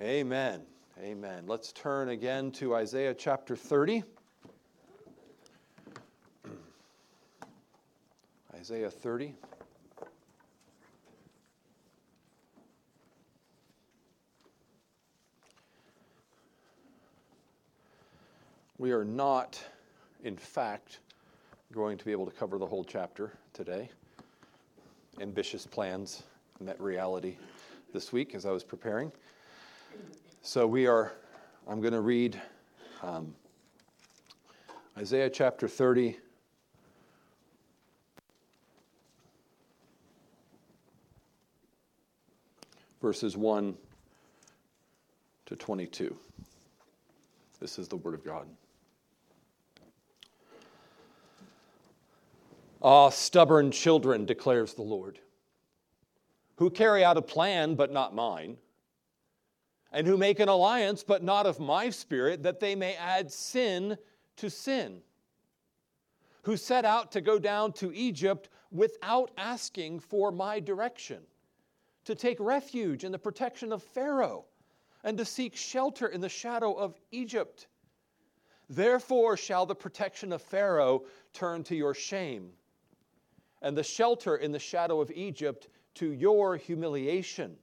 Amen. Amen. Let's turn again to Isaiah chapter 30. Isaiah 30. We are not, in fact, going to be able to cover the whole chapter today. Ambitious plans met reality this week as I was preparing. So we are, I'm going to read um, Isaiah chapter 30. Verses 1 to 22. This is the Word of God. Ah, stubborn children, declares the Lord, who carry out a plan, but not mine, and who make an alliance, but not of my spirit, that they may add sin to sin, who set out to go down to Egypt without asking for my direction, to take refuge in the protection of Pharaoh, and to seek shelter in the shadow of Egypt. Therefore shall the protection of Pharaoh turn to your shame and the shelter in the shadow of Egypt to your humiliation.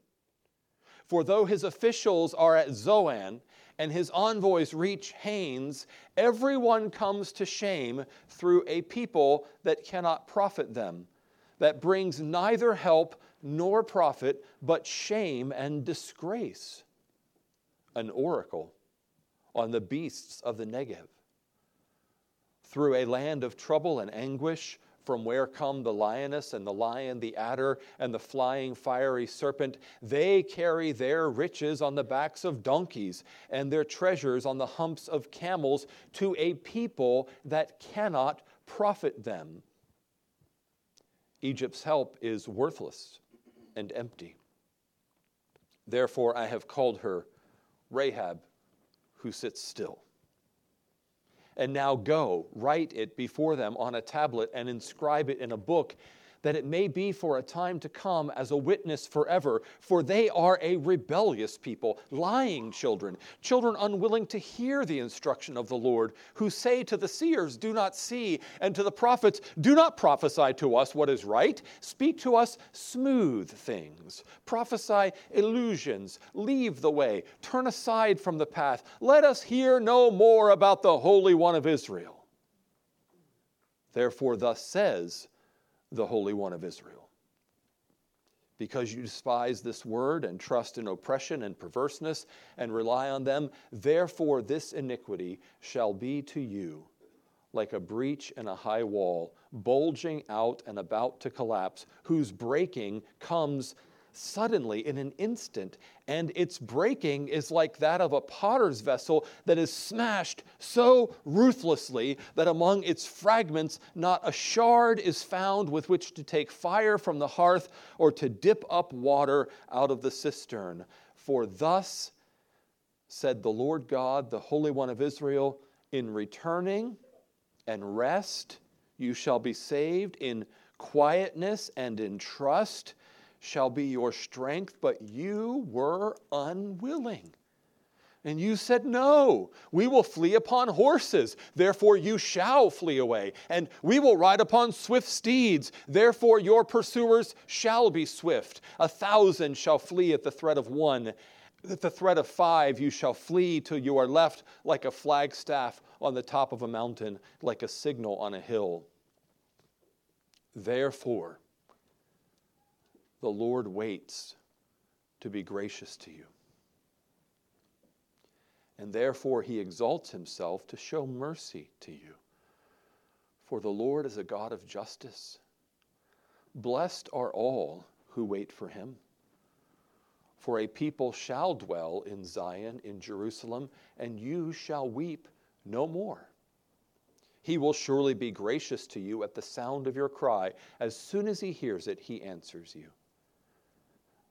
For though his officials are at Zoan and his envoys reach Hanes, everyone comes to shame through a people that cannot profit them, that brings neither help nor profit, but shame and disgrace. An oracle on the beasts of the Negev. Through a land of trouble and anguish, from where come the lioness and the lion, the adder, and the flying fiery serpent. They carry their riches on the backs of donkeys and their treasures on the humps of camels to a people that cannot profit them. Egypt's help is worthless and empty. Therefore, I have called her Rahab, who sits still. And now go, write it before them on a tablet and inscribe it in a book, that it may be for a time to come as a witness forever. For they are a rebellious people, lying children, children unwilling to hear the instruction of the Lord, who say to the seers, Do not see, and to the prophets, Do not prophesy to us what is right. Speak to us smooth things. Prophesy illusions. Leave the way. Turn aside from the path. Let us hear no more about the Holy One of Israel. Therefore, thus says the Holy One of Israel. Because you despise this word and trust in oppression and perverseness and rely on them, therefore this iniquity shall be to you like a breach in a high wall, bulging out and about to collapse, whose breaking comes suddenly in an instant, and its breaking is like that of a potter's vessel that is smashed so ruthlessly that among its fragments not a shard is found with which to take fire from the hearth or to dip up water out of the cistern. For thus said the Lord God, the Holy One of Israel, in returning and rest you shall be saved, in quietness and in trust shall be your strength, but you were unwilling. And you said, No, we will flee upon horses, therefore you shall flee away. And we will ride upon swift steeds, therefore your pursuers shall be swift. A thousand shall flee at the threat of one. At the threat of five, you shall flee till you are left like a flagstaff on the top of a mountain, like a signal on a hill. Therefore, the Lord waits to be gracious to you. And therefore, he exalts himself to show mercy to you. For the Lord is a God of justice. Blessed are all who wait for him. For a people shall dwell in Zion, in Jerusalem, and you shall weep no more. He will surely be gracious to you at the sound of your cry. As soon as he hears it, he answers you.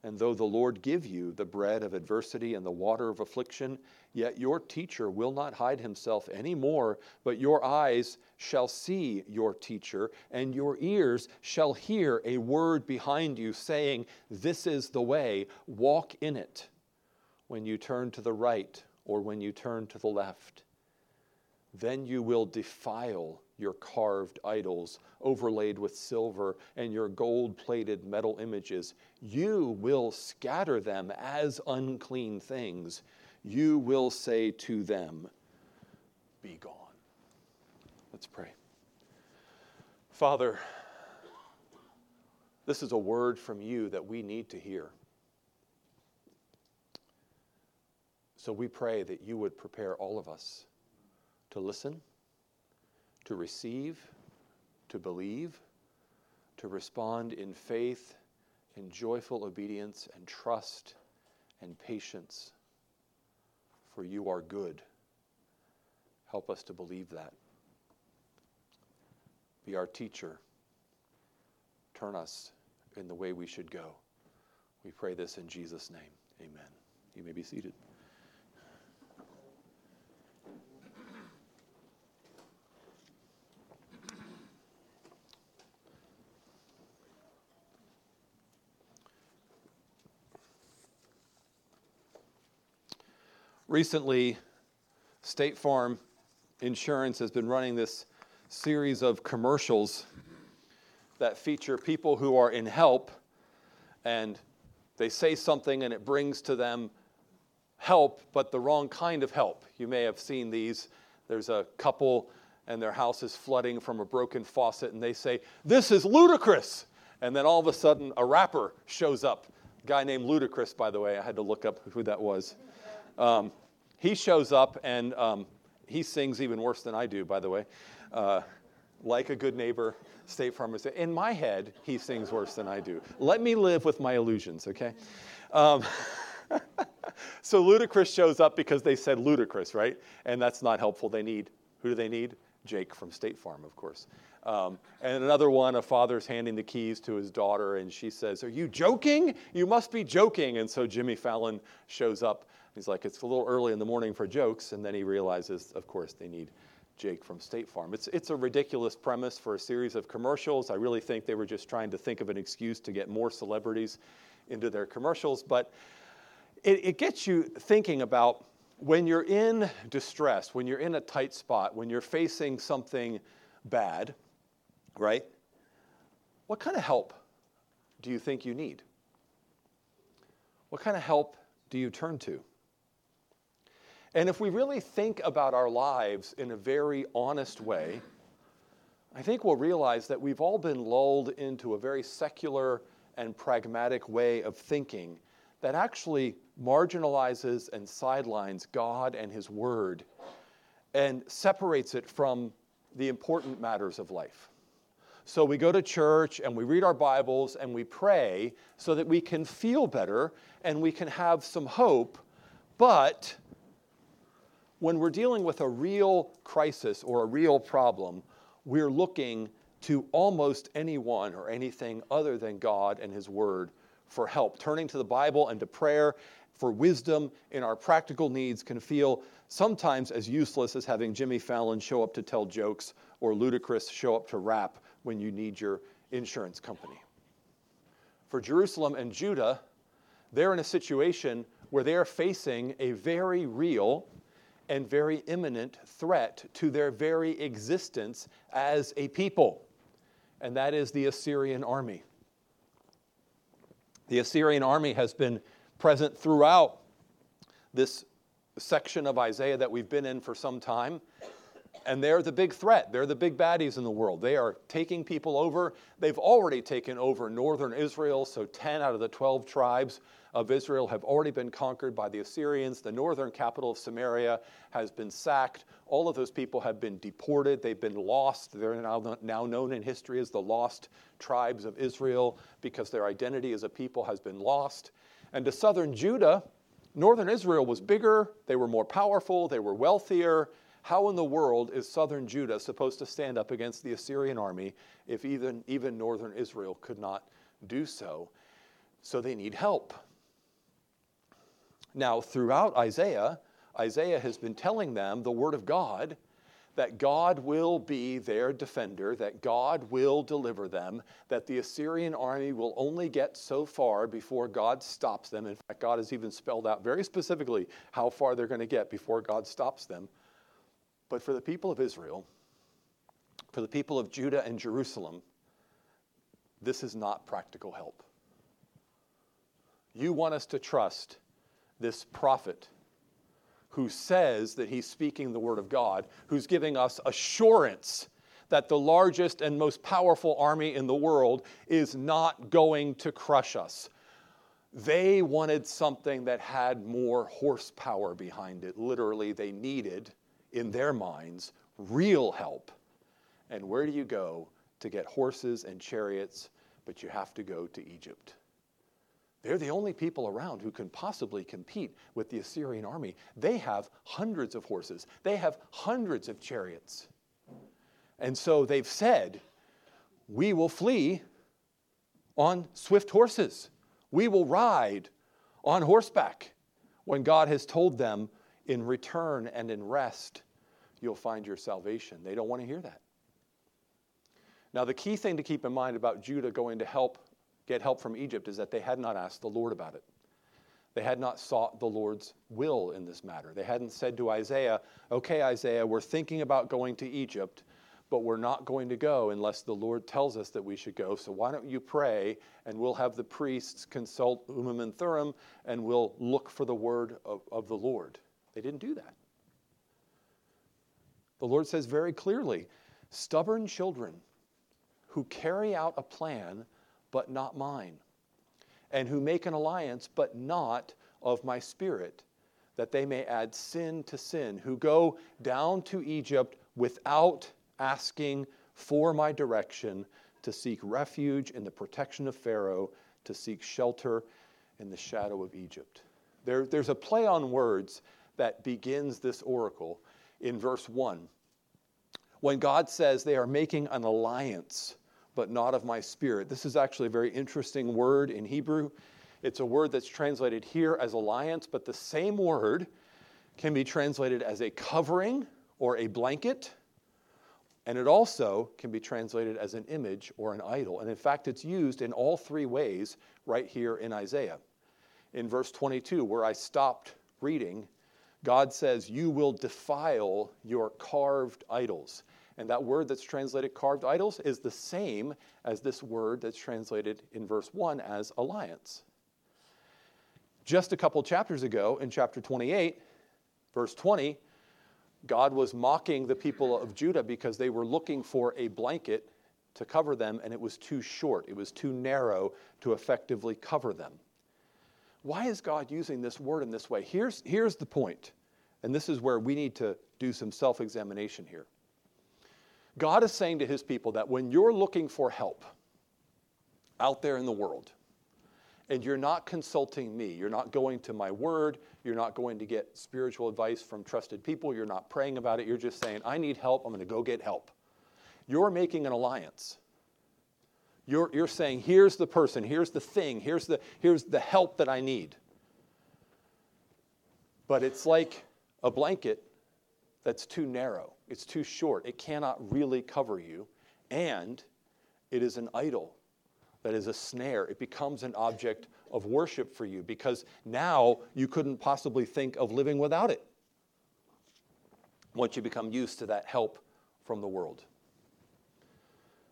And though the Lord give you the bread of adversity and the water of affliction, yet your teacher will not hide himself any more, but your eyes shall see your teacher, and your ears shall hear a word behind you saying, This is the way, walk in it. when you turn to the right or when you turn to the left. Then you will defile your carved idols overlaid with silver and your gold plated metal images. You will scatter them as unclean things. You will say to them, Be gone. Let's pray. Father, this is a word from you that we need to hear. So we pray that you would prepare all of us to listen, to receive, to believe, to respond in faith, in joyful obedience and trust and patience. For you are good. Help us to believe that. Be our teacher. Turn us in the way we should go. We pray this in Jesus' name. Amen. You may be seated. Recently, State Farm Insurance has been running this series of commercials that feature people who are in help and they say something and it brings to them help, but the wrong kind of help. You may have seen these. There's a couple and their house is flooding from a broken faucet, and they say, This is ludicrous. And then all of a sudden, a rapper shows up. A guy named Ludacris, by the way. I had to look up who that was. Um, he shows up and um, he sings even worse than I do, by the way. Uh, like a good neighbor, State Farm is. In my head, he sings worse than I do. Let me live with my illusions, okay? Um, so Ludacris shows up because they said ludicrous, right? And that's not helpful. They need, who do they need? Jake from State Farm, of course. Um, and another one, a father's handing the keys to his daughter, and she says, Are you joking? You must be joking. And so Jimmy Fallon shows up He's like, it's a little early in the morning for jokes. And then he realizes, of course, they need Jake from State Farm. It's, it's a ridiculous premise for a series of commercials. I really think they were just trying to think of an excuse to get more celebrities into their commercials. But it, it gets you thinking about when you're in distress, when you're in a tight spot, when you're facing something bad, right? What kind of help do you think you need? What kind of help do you turn to? And if we really think about our lives in a very honest way, I think we'll realize that we've all been lulled into a very secular and pragmatic way of thinking that actually marginalizes and sidelines God and His Word and separates it from the important matters of life. So we go to church and we read our Bibles and we pray so that we can feel better and we can have some hope, but when we're dealing with a real crisis or a real problem, we're looking to almost anyone or anything other than God and His Word for help. Turning to the Bible and to prayer for wisdom in our practical needs can feel sometimes as useless as having Jimmy Fallon show up to tell jokes or Ludacris show up to rap when you need your insurance company. For Jerusalem and Judah, they're in a situation where they are facing a very real and very imminent threat to their very existence as a people, and that is the Assyrian army. The Assyrian army has been present throughout this section of Isaiah that we've been in for some time. And they're the big threat. They're the big baddies in the world. They are taking people over. They've already taken over northern Israel, so 10 out of the 12 tribes of Israel have already been conquered by the Assyrians. The northern capital of Samaria has been sacked. All of those people have been deported. They've been lost. They're now, now known in history as the lost tribes of Israel because their identity as a people has been lost. And to southern Judah, northern Israel was bigger, they were more powerful, they were wealthier. How in the world is southern Judah supposed to stand up against the Assyrian army if even, even northern Israel could not do so? So they need help. Now, throughout Isaiah, Isaiah has been telling them the word of God that God will be their defender, that God will deliver them, that the Assyrian army will only get so far before God stops them. In fact, God has even spelled out very specifically how far they're going to get before God stops them. But for the people of Israel, for the people of Judah and Jerusalem, this is not practical help. You want us to trust this prophet who says that he's speaking the word of God, who's giving us assurance that the largest and most powerful army in the world is not going to crush us. They wanted something that had more horsepower behind it. Literally, they needed, in their minds, real help. And where do you go to get horses and chariots? But you have to go to Egypt. They're the only people around who can possibly compete with the Assyrian army. They have hundreds of horses, they have hundreds of chariots. And so they've said, We will flee on swift horses, we will ride on horseback. When God has told them, in return and in rest, you'll find your salvation. They don't want to hear that. Now, the key thing to keep in mind about Judah going to help get help from Egypt is that they had not asked the Lord about it. They had not sought the Lord's will in this matter. They hadn't said to Isaiah, Okay, Isaiah, we're thinking about going to Egypt, but we're not going to go unless the Lord tells us that we should go. So why don't you pray and we'll have the priests consult Urim and Thummim and we'll look for the word of, of the Lord. They didn't do that. The Lord says very clearly stubborn children who carry out a plan but not mine, and who make an alliance, but not of my spirit, that they may add sin to sin, who go down to Egypt without asking for my direction, to seek refuge in the protection of Pharaoh, to seek shelter in the shadow of Egypt. There, there's a play on words that begins this oracle in verse 1. When God says they are making an alliance but not of my spirit. This is actually a very interesting word in Hebrew. It's a word that's translated here as alliance, but the same word can be translated as a covering or a blanket. And it also can be translated as an image or an idol. And in fact, it's used in all three ways right here in Isaiah. In verse 22, where I stopped reading, God says, You will defile your carved idols. And that word that's translated carved idols is the same as this word that's translated in verse 1 as alliance. Just a couple chapters ago, in chapter 28, verse 20, God was mocking the people of Judah because they were looking for a blanket to cover them, and it was too short, it was too narrow to effectively cover them. Why is God using this word in this way? Here's, here's the point, and this is where we need to do some self examination here. God is saying to his people that when you're looking for help out there in the world, and you're not consulting me, you're not going to my word, you're not going to get spiritual advice from trusted people, you're not praying about it, you're just saying, I need help, I'm going to go get help. You're making an alliance. You're, you're saying, here's the person, here's the thing, here's the, here's the help that I need. But it's like a blanket that's too narrow. It's too short. It cannot really cover you. And it is an idol that is a snare. It becomes an object of worship for you because now you couldn't possibly think of living without it once you become used to that help from the world.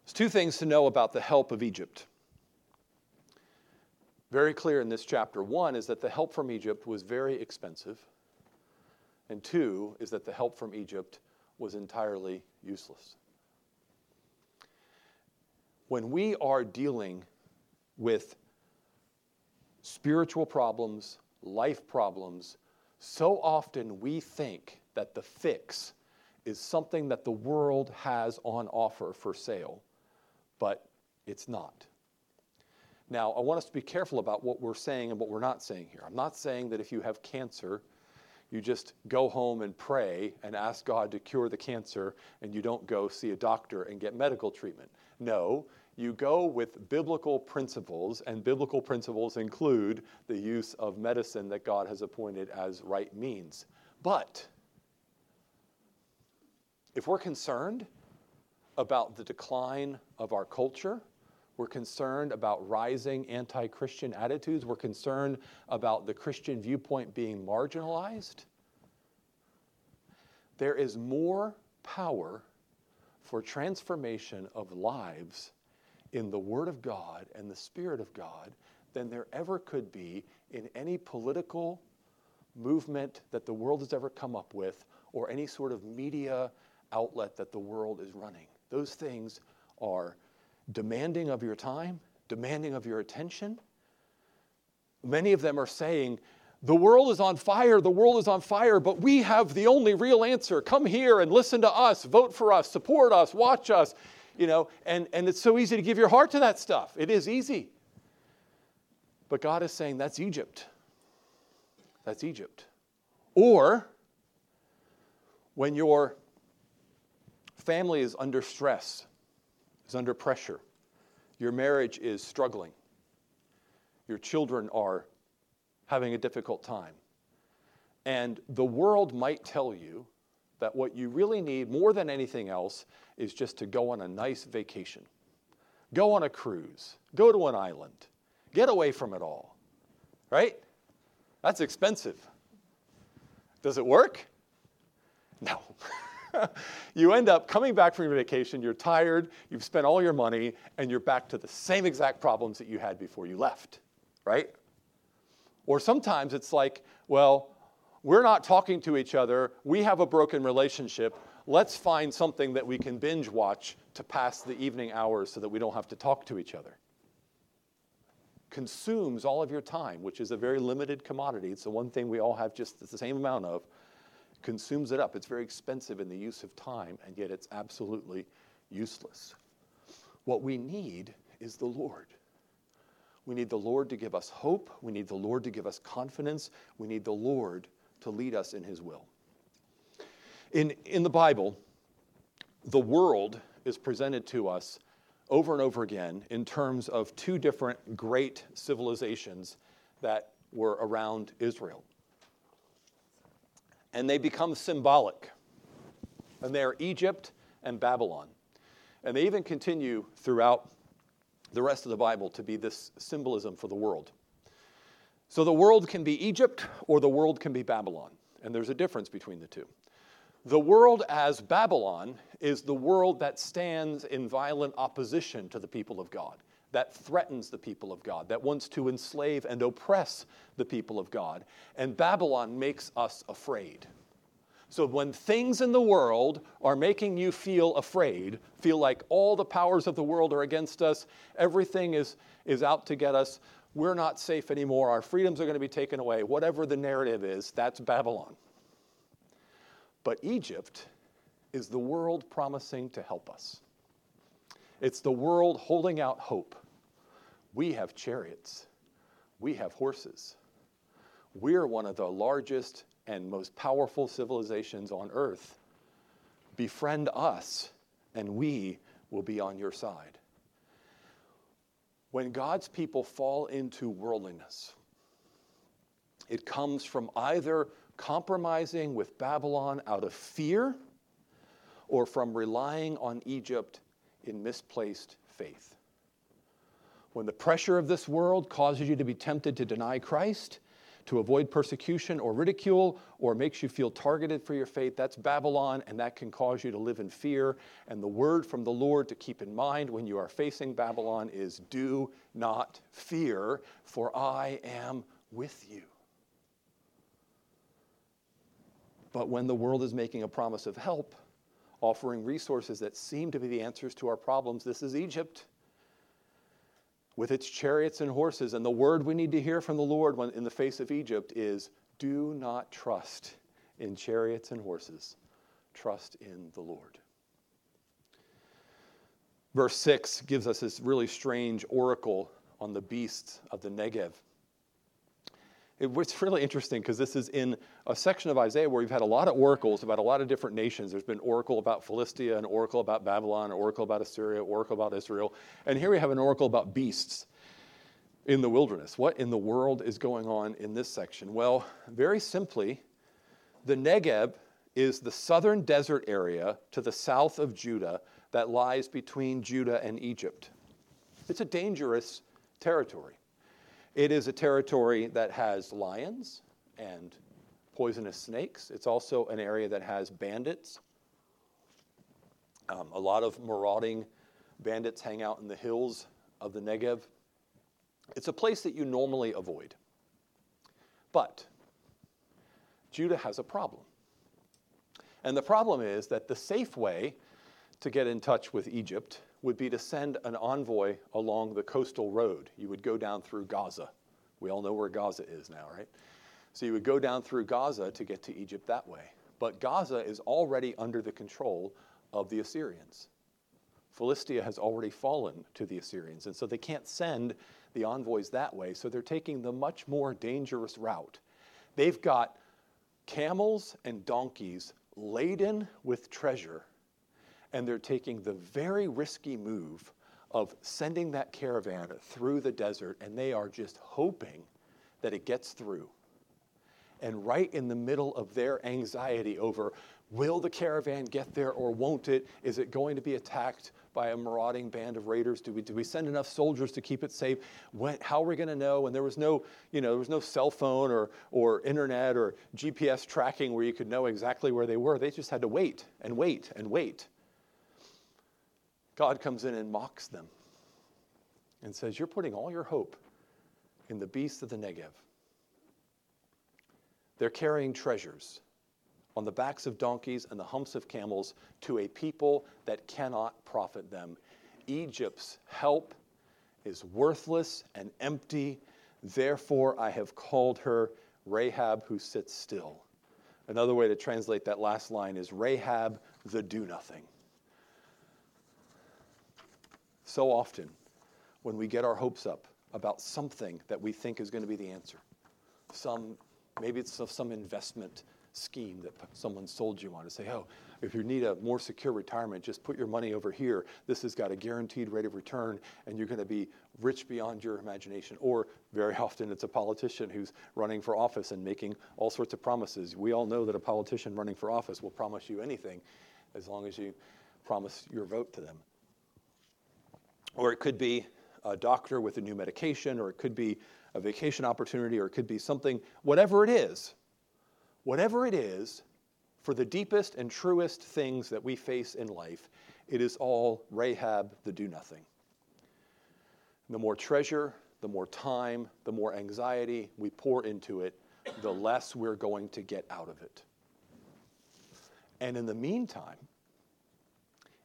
There's two things to know about the help of Egypt. Very clear in this chapter. One is that the help from Egypt was very expensive. And two is that the help from Egypt was entirely useless. When we are dealing with spiritual problems, life problems, so often we think that the fix is something that the world has on offer for sale, but it's not. Now, I want us to be careful about what we're saying and what we're not saying here. I'm not saying that if you have cancer, you just go home and pray and ask God to cure the cancer, and you don't go see a doctor and get medical treatment. No, you go with biblical principles, and biblical principles include the use of medicine that God has appointed as right means. But if we're concerned about the decline of our culture, we're concerned about rising anti Christian attitudes. We're concerned about the Christian viewpoint being marginalized. There is more power for transformation of lives in the Word of God and the Spirit of God than there ever could be in any political movement that the world has ever come up with or any sort of media outlet that the world is running. Those things are demanding of your time, demanding of your attention. Many of them are saying, the world is on fire, the world is on fire, but we have the only real answer. Come here and listen to us, vote for us, support us, watch us. You know, and, and it's so easy to give your heart to that stuff. It is easy. But God is saying that's Egypt. That's Egypt. Or when your family is under stress, is under pressure, your marriage is struggling, your children are having a difficult time. And the world might tell you that what you really need more than anything else is just to go on a nice vacation, go on a cruise, go to an island, get away from it all, right? That's expensive. Does it work? No. you end up coming back from your vacation, you're tired, you've spent all your money, and you're back to the same exact problems that you had before you left, right? Or sometimes it's like, well, we're not talking to each other, we have a broken relationship, let's find something that we can binge watch to pass the evening hours so that we don't have to talk to each other. Consumes all of your time, which is a very limited commodity. It's the one thing we all have just the same amount of consumes it up. It's very expensive in the use of time, and yet it's absolutely useless. What we need is the Lord. We need the Lord to give us hope. We need the Lord to give us confidence. We need the Lord to lead us in His will. In, in the Bible, the world is presented to us over and over again in terms of two different great civilizations that were around Israel and they become symbolic. And they are Egypt and Babylon. And they even continue throughout the rest of the Bible to be this symbolism for the world. So the world can be Egypt or the world can be Babylon. And there's a difference between the two. The world as Babylon is the world that stands in violent opposition to the people of God that threatens the people of God, that wants to enslave and oppress the people of God. And Babylon makes us afraid. So when things in the world are making you feel afraid, feel like all the powers of the world are against us, everything is, is out to get us, we're not safe anymore, our freedoms are going to be taken away, whatever the narrative is, that's Babylon. But Egypt is the world promising to help us. It's the world holding out hope. We have chariots, we have horses. We're one of the largest and most powerful civilizations on earth. Befriend us, and we will be on your side. When God's people fall into worldliness, it comes from either compromising with Babylon out of fear or from relying on Egypt in misplaced faith. When the pressure of this world causes you to be tempted to deny Christ, to avoid persecution or ridicule, or makes you feel targeted for your faith, that's Babylon, and that can cause you to live in fear. And the word from the Lord to keep in mind when you are facing Babylon is do not fear, for I am with you. But when the world is making a promise of help, offering resources that seem to be the answers to our problems. This is Egypt with its chariots and horses. And the word we need to hear from the Lord when, in the face of Egypt is do not trust in chariots and horses, trust in the Lord. Verse 6 gives us this really strange oracle on the beasts of the Negev. It, it's really interesting because this is in a section of Isaiah where we've had a lot of oracles about a lot of different nations. There's been oracle about Philistia, an oracle about Babylon, an oracle about Assyria, oracle about Israel. And here we have an oracle about beasts in the wilderness. What in the world is going on in this section? Well, very simply, the Negev is the southern desert area to the south of Judah that lies between Judah and Egypt. It's a dangerous territory. It is a territory that has lions and poisonous snakes. It's also an area that has bandits. Um, a lot of marauding bandits hang out in the hills of the Negev. It's a place that you normally avoid. But Judah has a problem. And the problem is that the safe way to get in touch with Egypt would be to send an envoy along the coastal road. You would go down through Gaza. We all know where Gaza is now, right? So you would go down through Gaza to get to Egypt that way. But Gaza is already under the control of the Assyrians. Philistia has already fallen to the Assyrians, and so they can't send the envoys that way, so they're taking the much more dangerous route. They've got camels and donkeys laden with treasure, and they're taking the very risky move of sending that caravan through the desert, and they are just hoping that it gets through. And right in the middle of their anxiety over will the caravan get there or won't it? Is it going to be attacked by a marauding band of raiders? Do we, do we send enough soldiers to keep it safe? When, how are we going to know? And there was no, you know, there was no cell phone or, or internet or GPS tracking where you could know exactly where they were. They just had to wait and wait and wait. God comes in and mocks them and says, You're putting all your hope in the beasts of the Negev. They're carrying treasures on the backs of donkeys and the humps of camels to a people that cannot profit them. Egypt's help is worthless and empty. Therefore, I have called her Rahab who sits still. Another way to translate that last line is Rahab the do nothing. So often, when we get our hopes up about something that we think is going to be the answer, some maybe it's some investment scheme that someone sold you on to say, oh, if you need a more secure retirement, just put your money over here. This has got a guaranteed rate of return, and you're going to be rich beyond your imagination. Or very often it's a politician who's running for office and making all sorts of promises. We all know that a politician running for office will promise you anything as long as you promise your vote to them. Or it could be a doctor with a new medication, or it could be a vacation opportunity, or it could be something, whatever it is Whatever it is, for the deepest and truest things that we face in life, it is all Rahab the do nothing. The more treasure, the more time, the more anxiety we pour into it, the less we're going to get out of it. And in the meantime,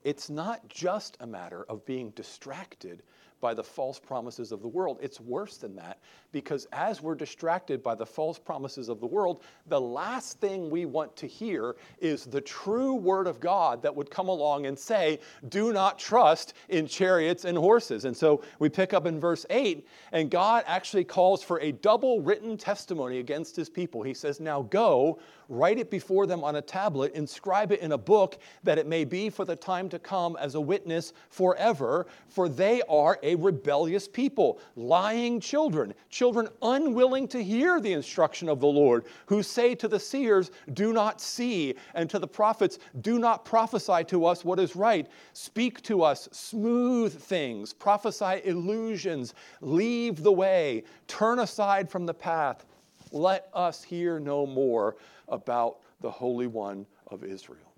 it's not just a matter of being distracted by the false promises of the world. It's worse than that because as we're distracted by the false promises of the world, the last thing we want to hear is the true word of God that would come along and say, Do not trust in chariots and horses. And so we pick up in verse 8, and God actually calls for a double written testimony against his people. He says, Now go, write it before them on a tablet, inscribe it in a book, that it may be for the time to come as a witness forever, for they are a rebellious people, lying children, children unwilling to hear the instruction of the Lord, who say to the seers, Do not see, and to the prophets, Do not prophesy to us what is right. Speak to us smooth things, prophesy illusions, leave the way, turn aside from the path. Let us hear no more about the Holy One of Israel.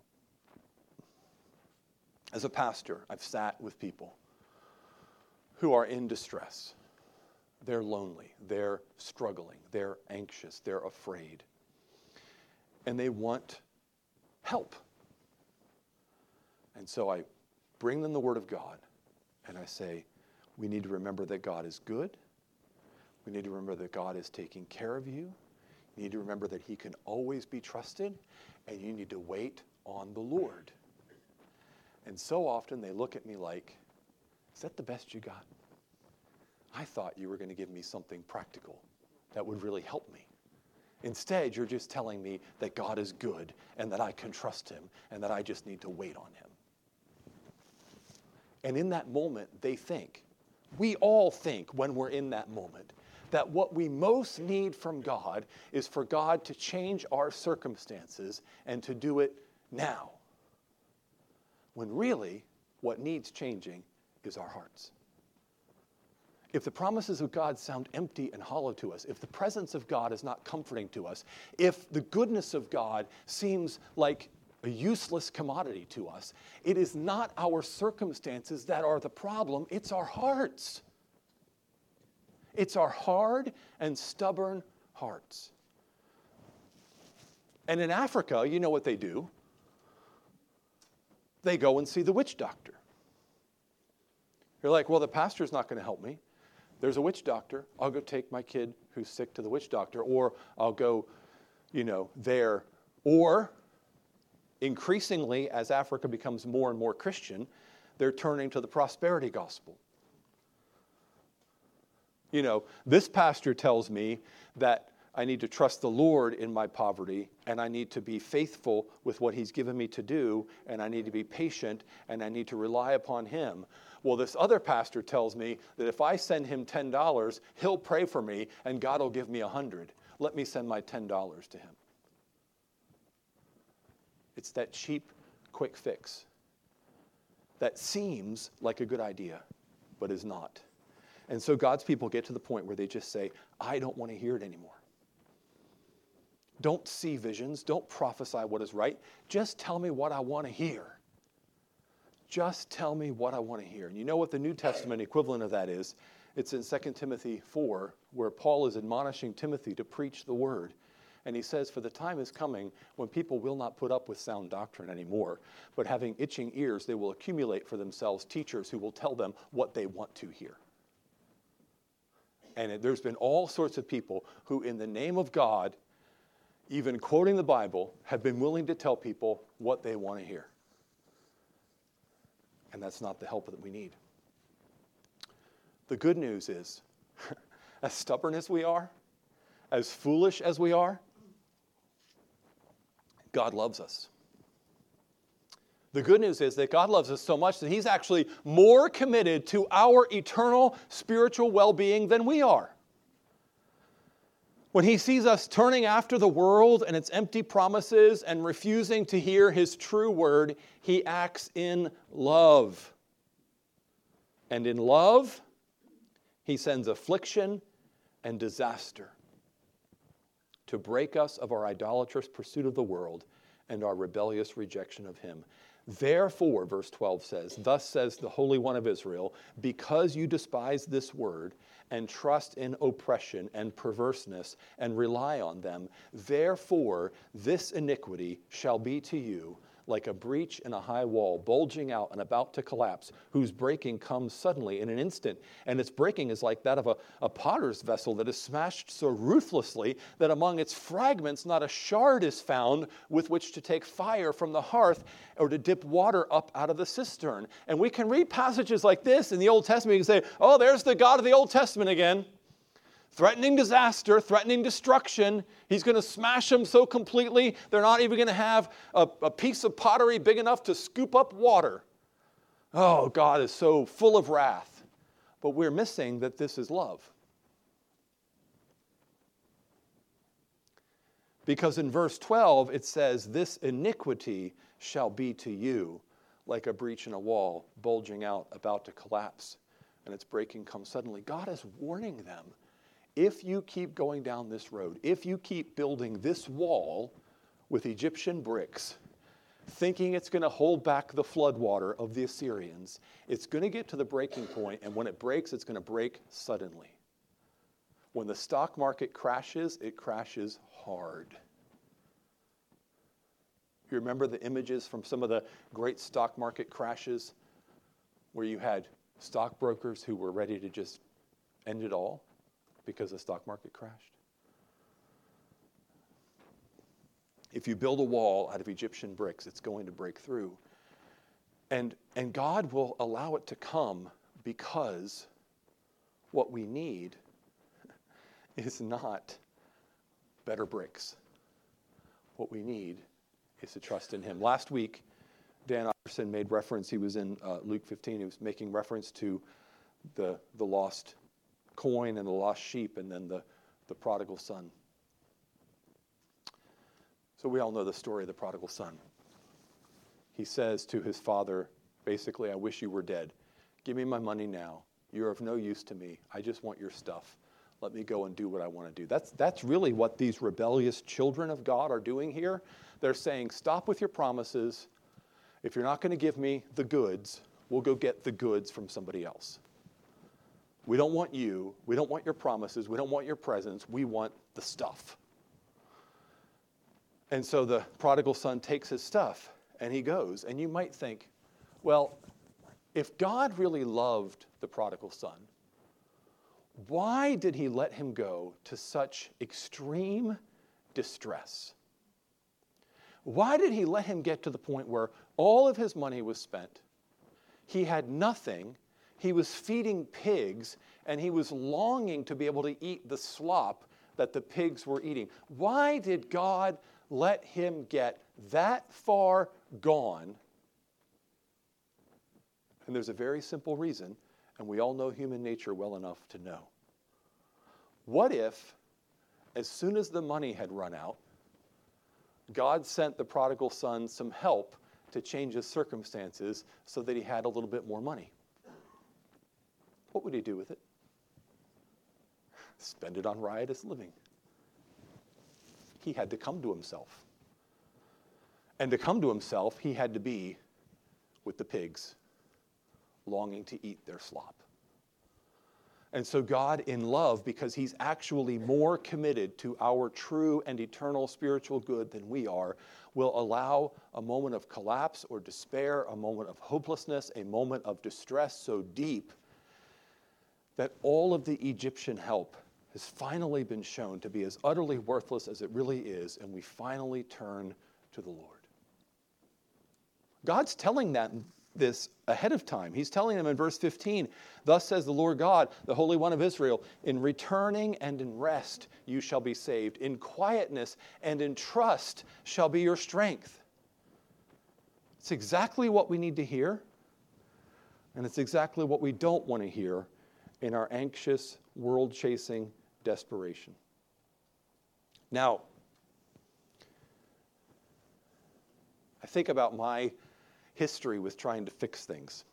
As a pastor, I've sat with people who are in distress. They're lonely, they're struggling, they're anxious, they're afraid, and they want help. And so I bring them the Word of God and I say, we need to remember that God is good. We need to remember that God is taking care of you. You need to remember that He can always be trusted, and you need to wait on the Lord. And so often they look at me like, is that the best you got? I thought you were going to give me something practical that would really help me. Instead, you're just telling me that God is good and that I can trust Him and that I just need to wait on Him. And in that moment, they think, we all think when we're in that moment, that what we most need from God is for God to change our circumstances and to do it now. When really, what needs changing is our hearts. If the promises of God sound empty and hollow to us, if the presence of God is not comforting to us, if the goodness of God seems like a useless commodity to us, it is not our circumstances that are the problem, it's our hearts. It's our hard and stubborn hearts. And in Africa, you know what they do? They go and see the witch doctor. You're like, well, the pastor's not going to help me. There's a witch doctor. I'll go take my kid who's sick to the witch doctor, or I'll go, you know, there. Or increasingly, as Africa becomes more and more Christian, they're turning to the prosperity gospel. You know, this pastor tells me that I need to trust the Lord in my poverty, and I need to be faithful with what He's given me to do, and I need to be patient, and I need to rely upon Him. Well, this other pastor tells me that if I send him $10, he'll pray for me, and God will give me a 100 Let me send my $10 to him. It's that cheap, quick fix that seems like a good idea, but is not. And so God's people get to the point where they just say, I don't want to hear it anymore. Don't see visions. Don't prophesy what is right. Just tell me what I want to hear. Just tell me what I want to hear. And you know what the New Testament equivalent of that is? It's in 2 Timothy 4, where Paul is admonishing Timothy to preach the word. And he says, For the time is coming when people will not put up with sound doctrine anymore, but having itching ears, they will accumulate for themselves teachers who will tell them what they want to hear. And there's been all sorts of people who, in the name of God, even quoting the Bible, have been willing to tell people what they want to hear. And that's not the help that we need. The good news is, as stubborn as we are, as foolish as we are, God loves us. The good news is that God loves us so much that He's actually more committed to our eternal spiritual well being than we are. When He sees us turning after the world and its empty promises and refusing to hear His true word, He acts in love. And in love, He sends affliction and disaster to break us of our idolatrous pursuit of the world and our rebellious rejection of Him. Therefore, verse 12 says, Thus says the Holy One of Israel, because you despise this word and trust in oppression and perverseness and rely on them, therefore this iniquity shall be to you like a breach in a high wall, bulging out and about to collapse, whose breaking comes suddenly in an instant. And its breaking is like that of a, a potter's vessel that is smashed so ruthlessly that among its fragments not a shard is found with which to take fire from the hearth or to dip water up out of the cistern. And we can read passages like this in the Old Testament and say, oh, there's the God of the Old Testament again threatening disaster, threatening destruction. He's going to smash them so completely, they're not even going to have a, a, piece of pottery big enough to scoop up water. Oh, God is so full of wrath. But we're missing that this is love. Because in verse 12 it says, This iniquity shall be to you like a breach in a wall, bulging out, about to collapse, and its breaking comes suddenly. God is warning them if you keep going down this road, if you keep building this wall with Egyptian bricks, thinking it's going to hold back the floodwater of the Assyrians, it's going to get to the breaking point, and when it breaks, it's going to break suddenly. When the stock market crashes, it crashes hard. You remember the images from some of the great stock market crashes where you had stockbrokers who were ready to just end it all? Because the stock market crashed? If you build a wall out of Egyptian bricks, it's going to break through. And, and God will allow it to come because what we need is not better bricks. What we need is to trust in Him. Last week, Dan Iverson made reference, he was in uh, Luke 15, he was making reference to the, the lost coin and the lost sheep, and then the, the prodigal son. So we all know the story of the prodigal son. He says to his father, basically, I wish you were dead. Give me my money now. You're of no use to me. I just want your stuff. Let me go and do what I want to do. That's, that's really what these rebellious children of God are doing here. They're saying, Stop with your promises. If you're not going to give me the goods, we'll go get the goods from somebody else. We don't want you. We don't want your promises. We don't want your presence. We want the stuff. And so the prodigal son takes his stuff and he goes. And you might think, well, if God really loved the prodigal son, why did he let him go to such extreme distress? Why did he let him get to the point where all of his money was spent? He had nothing. He was feeding pigs, and he was longing to be able to eat the slop that the pigs were eating. Why did God let him get that far gone? And there's a very simple reason, and we all know human nature well enough to know. What if, as soon as the money had run out, God sent the prodigal son some help to change his circumstances so that he had a little bit more money? What would he do with it? Spend it on riotous living he had to come to himself. And to come to himself, he had to be with the pigs, longing to eat their slop. And so, God, in love, because He's actually more committed to our true and eternal spiritual good than we are, will allow a moment of collapse or despair, a moment of hopelessness, a moment of distress so deep that all of the Egyptian help has finally been shown to be as utterly worthless as it really is, and we finally turn to the Lord. God's telling that this ahead of time. He's telling them in verse 15, Thus says the Lord God, the Holy One of Israel, in returning and in rest you shall be saved. In quietness and in trust shall be your strength. It's exactly what we need to hear, and it's exactly what we don't want to hear in our anxious, world chasing desperation. Now, I think about my history with trying to fix things.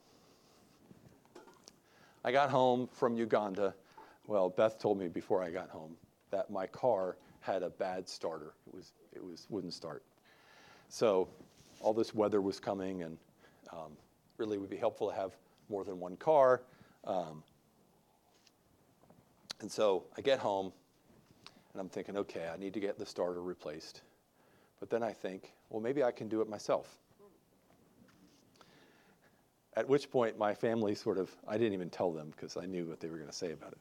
I got home from Uganda. Well, Beth told me before I got home that my car had a bad starter. It was it was wouldn't start. So all this weather was coming, and um, really would be helpful to have more than one car. Um, and so I get home and I'm thinking, okay, I need to get the starter replaced. But then I think, well, maybe I can do it myself. At which point, my family sort of, I didn't even tell them because I knew what they were going to say about it.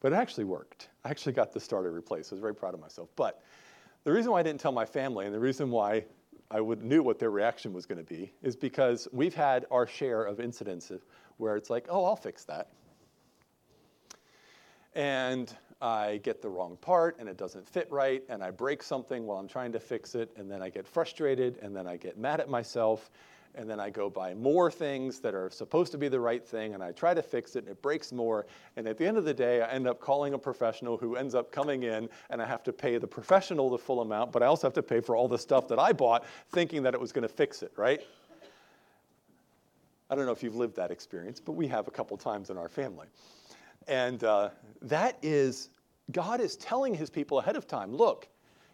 But it actually worked. I actually got the starter replaced. I was very proud of myself. But the reason why I didn't tell my family and the reason why I would, knew what their reaction was going to be is because we've had our share of incidents where it's like, oh, I'll fix that and I get the wrong part and it doesn't fit right, and I break something while I'm trying to fix it, and then I get frustrated, and then I get mad at myself, and then I go buy more things that are supposed to be the right thing, and I try to fix it, and it breaks more. And at the end of the day, I end up calling a professional who ends up coming in, and I have to pay the professional the full amount, but I also have to pay for all the stuff that I bought thinking that it was going to fix it, right? I don't know if you've lived that experience, but we have a couple times in our family. And uh, that is, God is telling his people ahead of time look,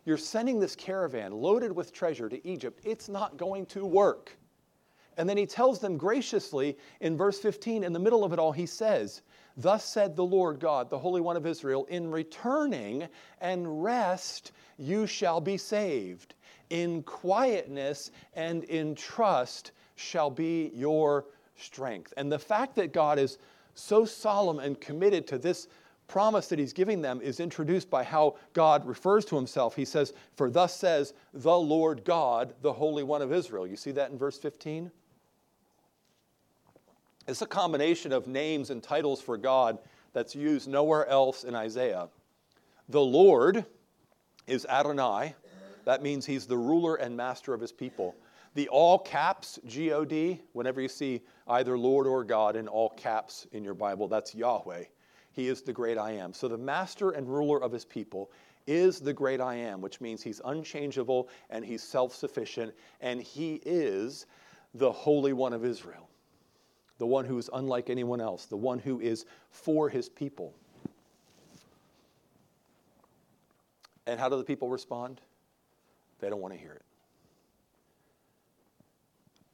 you're sending this caravan loaded with treasure to Egypt. It's not going to work. And then he tells them graciously in verse 15, in the middle of it all, he says, Thus said the Lord God, the Holy One of Israel, in returning and rest you shall be saved. In quietness and in trust shall be your strength. And the fact that God is so solemn and committed to this promise that he's giving them is introduced by how God refers to himself. He says, For thus says the Lord God, the Holy One of Israel. You see that in verse 15? It's a combination of names and titles for God that's used nowhere else in Isaiah. The Lord is Adonai. That means he's the ruler and master of his people. The all caps, G O D, whenever you see either Lord or God in all caps in your Bible, that's Yahweh. He is the great I am. So the master and ruler of his people is the great I am, which means he's unchangeable and he's self sufficient, and he is the Holy One of Israel, the one who is unlike anyone else, the one who is for his people. And how do the people respond? They don't want to hear it.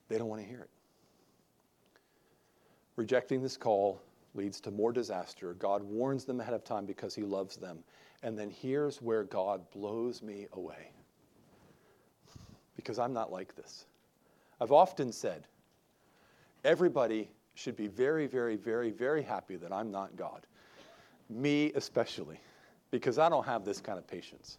They don't want to hear it. Rejecting this call leads to more disaster. God warns them ahead of time because he loves them. And then here's where God blows me away. Because I'm not like this. I've often said, everybody should be very, very, very, very happy that I'm not God. Me especially, because I don't have this kind of patience.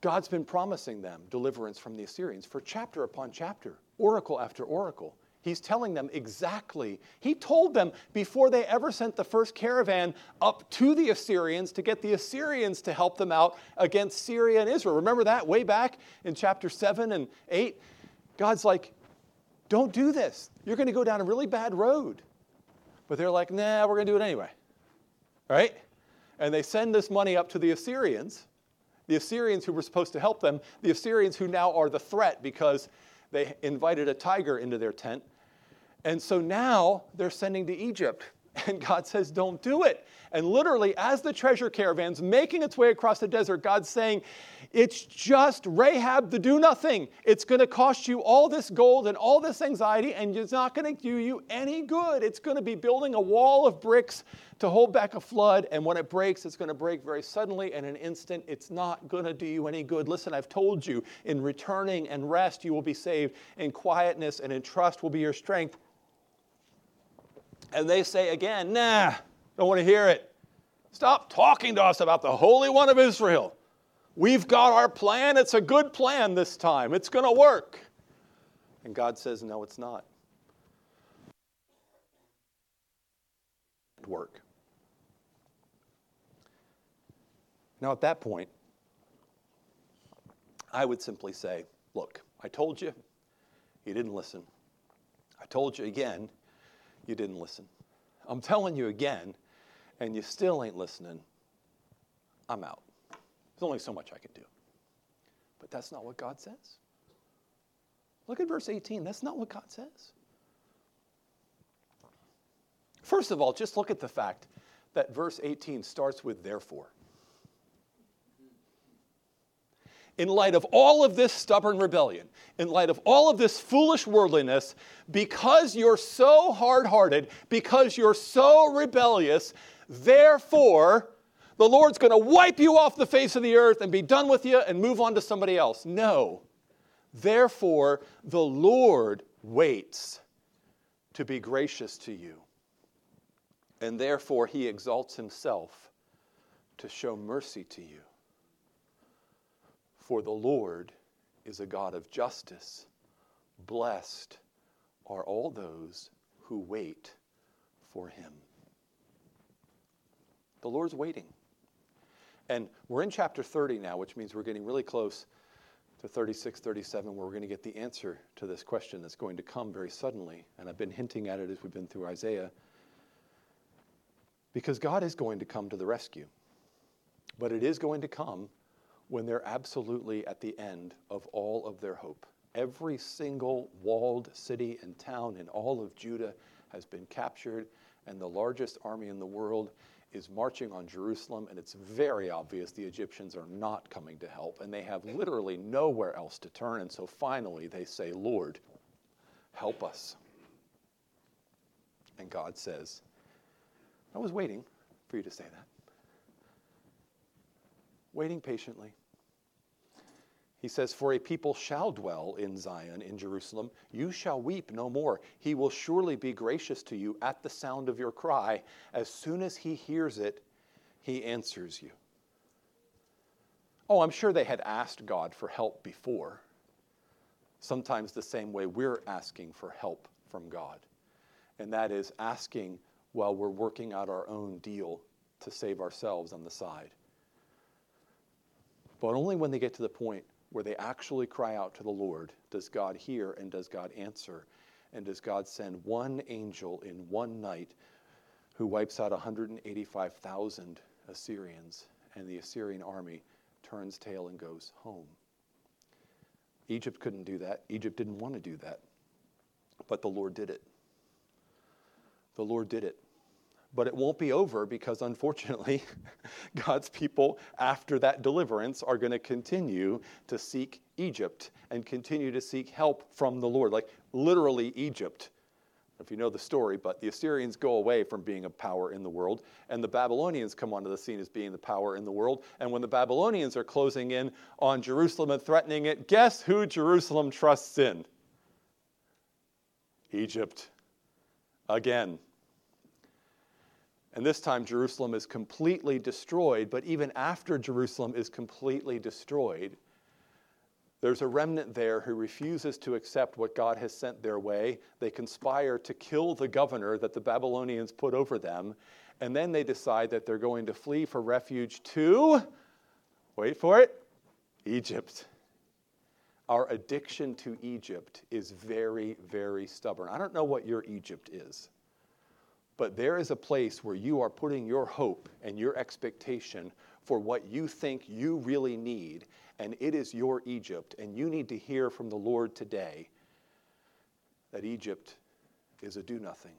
God's been promising them deliverance from the Assyrians for chapter upon chapter, oracle after oracle. He's telling them exactly. He told them before they ever sent the first caravan up to the Assyrians to get the Assyrians to help them out against Syria and Israel. Remember that way back in chapter 7 and 8? God's like, don't do this. You're going to go down a really bad road. But they're like, nah, we're going to do it anyway. Right? And they send this money up to the Assyrians, the Assyrians who were supposed to help them, the Assyrians who now are the threat because they invited a tiger into their tent. And so now they're sending to Egypt. And God says, Don't do it. And literally, as the treasure caravan's making its way across the desert, God's saying, It's just Rahab the do nothing. It's going to cost you all this gold and all this anxiety, and it's not going to do you any good. It's going to be building a wall of bricks to hold back a flood, and when it breaks, it's going to break very suddenly and in an instant. It's not going to do you any good. Listen, I've told you, in returning and rest, you will be saved. In quietness and in trust will be your strength. And they say again, nah, don't want to hear it. Stop talking to us about the Holy One of Israel. We've got our plan. It's a good plan this time. It's going to work. And God says, no, it's not. Work. Now, at that point, I would simply say, Look, I told you, you didn't listen. I told you again, you didn't listen. I'm telling you again, and you still ain't listening. I'm out. There's only so much I can do. But that's not what God says. Look at verse 18. That's not what God says. First of all, just look at the fact that verse 18 starts with therefore. In light of all of this stubborn rebellion, in light of all of this foolish worldliness, because you're so hard hearted, because you're so rebellious, therefore, the Lord's going to wipe you off the face of the earth and be done with you and move on to somebody else. No. Therefore, the Lord waits to be gracious to you. And therefore, he exalts himself to show mercy to you. For the Lord is a God of justice. Blessed are all those who wait for him. The Lord's waiting. And we're in chapter 30 now, which means we're getting really close to 36, 37, where we're going to get the answer to this question that's going to come very suddenly. And I've been hinting at it as we've been through Isaiah. Because God is going to come to the rescue. But it is going to come when they're absolutely at the end of all of their hope. Every single walled city and town in all of Judah has been captured, and the largest army in the world is marching on Jerusalem, and it's very obvious the Egyptians are not coming to help, and they have literally nowhere else to turn. And so finally they say, Lord, help us. And God says, I was waiting for you to say that waiting patiently. He says, For a people shall dwell in Zion, in Jerusalem. You shall weep no more. He will surely be gracious to you at the sound of your cry. As soon as he hears it, he answers you. Oh, I'm sure they had asked God for help before. Sometimes the same way we're asking for help from God. And that is asking while we're working out our own deal to save ourselves on the side but only when they get to the point where they actually cry out to the Lord does God hear and does God answer. And does God send one angel in one night who wipes out 185,000 Assyrians, and the Assyrian army turns tail and goes home. Egypt couldn't do that. Egypt didn't want to do that. But the Lord did it. The Lord did it. But it won't be over because, unfortunately, God's people, after that deliverance, are going to continue to seek Egypt and continue to seek help from the Lord. Like literally, Egypt if you know the story, but the Assyrians go away from being a power in the world, and the Babylonians come onto the scene as being the power in the world. And when the Babylonians are closing in on Jerusalem and threatening it, guess who Jerusalem trusts in? Egypt. Again. And this time, Jerusalem is completely destroyed, but even after Jerusalem is completely destroyed, there's a remnant there who refuses to accept what God has sent their way. They conspire to kill the governor that the Babylonians put over them. And then they decide that they're going to flee for refuge to, wait for it, Egypt. Our addiction to Egypt is very, very stubborn. I don't know what your Egypt is, but there is a place where you are putting your hope and your expectation for what you think you really need and it is your Egypt. And you need to hear from the Lord today that Egypt is a do nothing,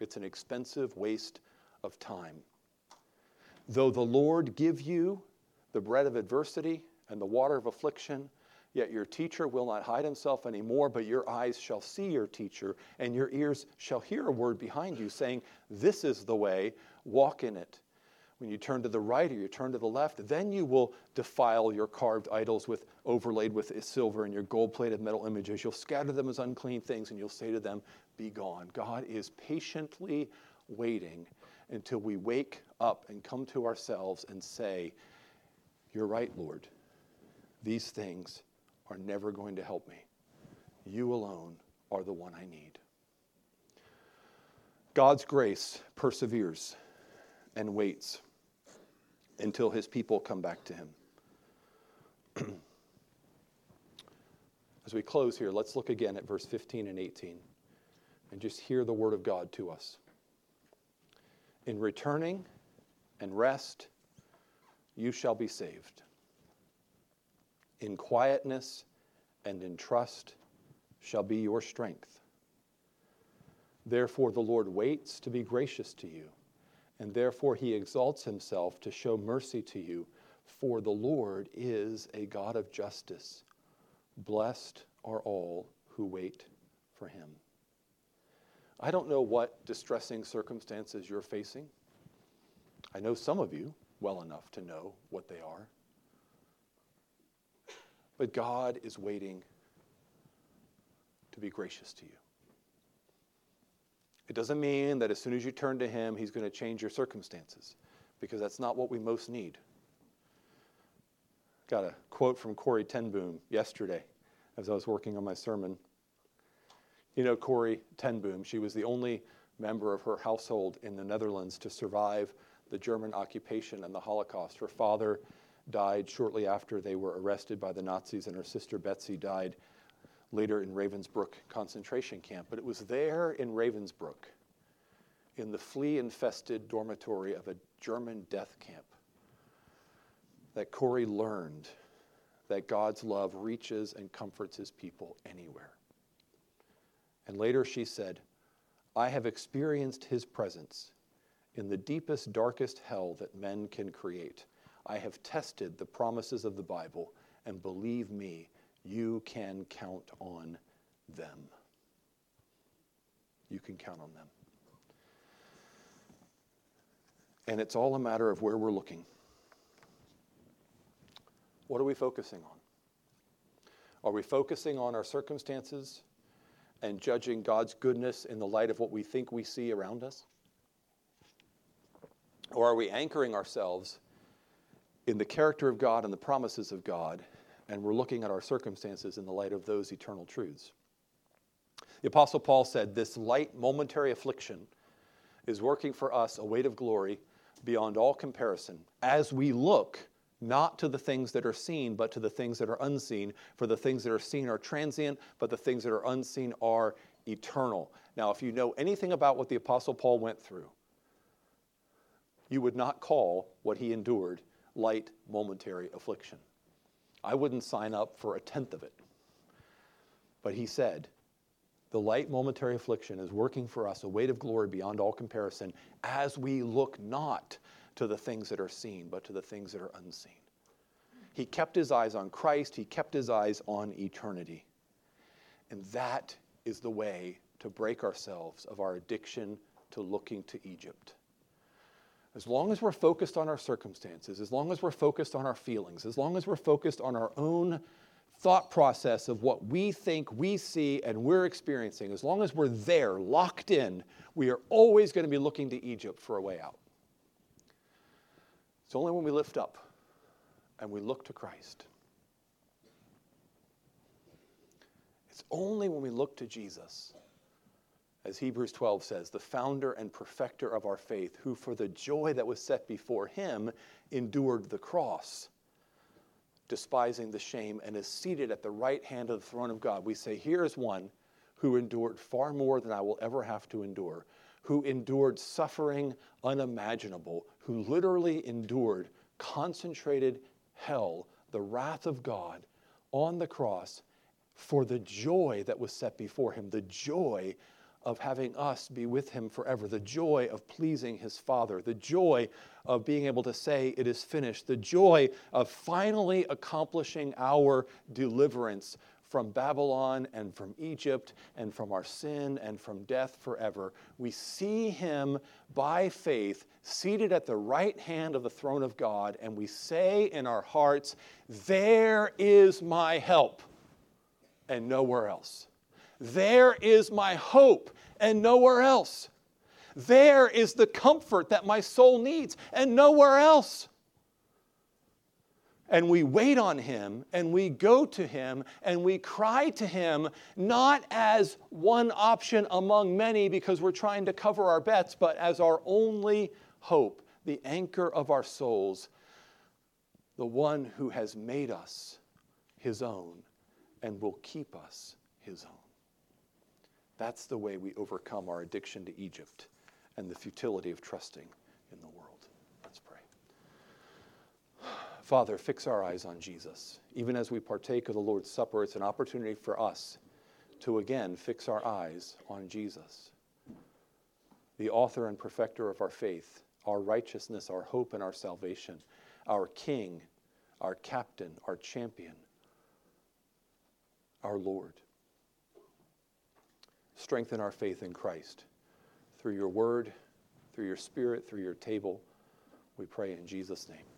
it's an expensive waste of time. Though the Lord give you the bread of adversity and the water of affliction, Yet your teacher will not hide himself anymore, but your eyes shall see your teacher, and your ears shall hear a word behind you saying, This is the way, walk in it when you turn to the right or you turn to the left, then you will defile your carved idols with overlaid with silver and your gold-plated metal images. You'll scatter them as unclean things and you'll say to them, "Be gone." God is patiently waiting until we wake up and come to ourselves and say, "You're right, Lord. These things are never going to help me. You alone are the one I need." God's grace perseveres and waits until his people come back to him. As we close here, let's look again at verse 15 and 18 and just hear the word of God to us. In returning and rest, you shall be saved. In quietness and in trust shall be your strength. Therefore, the Lord waits to be gracious to you and therefore he exalts himself to show mercy to you. For the Lord is a God of justice. Blessed are all who wait for him. I don't know what distressing circumstances you're facing. I know some of you well enough to know what they are. But God is waiting to be gracious to you. It doesn't mean that as soon as you turn to Him, He's going to change your circumstances, because that's not what we most need. Got a quote from Corrie ten Boom yesterday as I was working on my sermon. You know Corrie ten Boom, she was the only member of her household in the Netherlands to survive the German occupation and the Holocaust. Her father died shortly after they were arrested by the Nazis, and her sister Betsy died later in Ravensbrück concentration camp. But it was there in Ravensbrück, in the flea infested dormitory of a German death camp, that Corrie learned that God's love reaches and comforts his people anywhere. And later she said, I have experienced his presence in the deepest, darkest hell that men can create. I have tested the promises of the Bible, and believe me, you can count on them. You can count on them. And it's all a matter of where we're looking. What are we focusing on? Are we focusing on our circumstances and judging God's goodness in the light of what we think we see around us? Or are we anchoring ourselves in the character of God and the promises of God and we're looking at our circumstances in the light of those eternal truths. The Apostle Paul said, This light momentary affliction is working for us a weight of glory beyond all comparison as we look not to the things that are seen, but to the things that are unseen. For the things that are seen are transient, but the things that are unseen are eternal. Now, if you know anything about what the Apostle Paul went through, you would not call what he endured light momentary affliction. I wouldn't sign up for a tenth of it. But he said, the light momentary affliction is working for us a weight of glory beyond all comparison as we look not to the things that are seen, but to the things that are unseen. He kept his eyes on Christ, he kept his eyes on eternity. And that is the way to break ourselves of our addiction to looking to Egypt. As long as we're focused on our circumstances, as long as we're focused on our feelings, as long as we're focused on our own thought process of what we think we see and we're experiencing, as long as we're there, locked in, we are always going to be looking to Egypt for a way out. It's only when we lift up and we look to Christ. It's only when we look to Jesus as Hebrews 12 says, the founder and perfecter of our faith, who for the joy that was set before him endured the cross, despising the shame, and is seated at the right hand of the throne of God. We say, Here is one who endured far more than I will ever have to endure, who endured suffering unimaginable, who literally endured concentrated hell, the wrath of God on the cross for the joy that was set before him, the joy of having us be with him forever, the joy of pleasing his Father, the joy of being able to say, It is finished, the joy of finally accomplishing our deliverance from Babylon and from Egypt and from our sin and from death forever. We see him by faith seated at the right hand of the throne of God, and we say in our hearts, There is my help, and nowhere else. There is my hope and nowhere else. There is the comfort that my soul needs and nowhere else. And we wait on him and we go to him and we cry to him, not as one option among many because we're trying to cover our bets, but as our only hope, the anchor of our souls, the one who has made us his own and will keep us his own. That's the way we overcome our addiction to Egypt and the futility of trusting in the world. Let's pray. Father, fix our eyes on Jesus. Even as we partake of the Lord's Supper, it's an opportunity for us to again fix our eyes on Jesus, the author and perfecter of our faith, our righteousness, our hope, and our salvation, our King, our captain, our champion, our Lord strengthen our faith in Christ through your word, through your spirit, through your table. We pray in Jesus' name.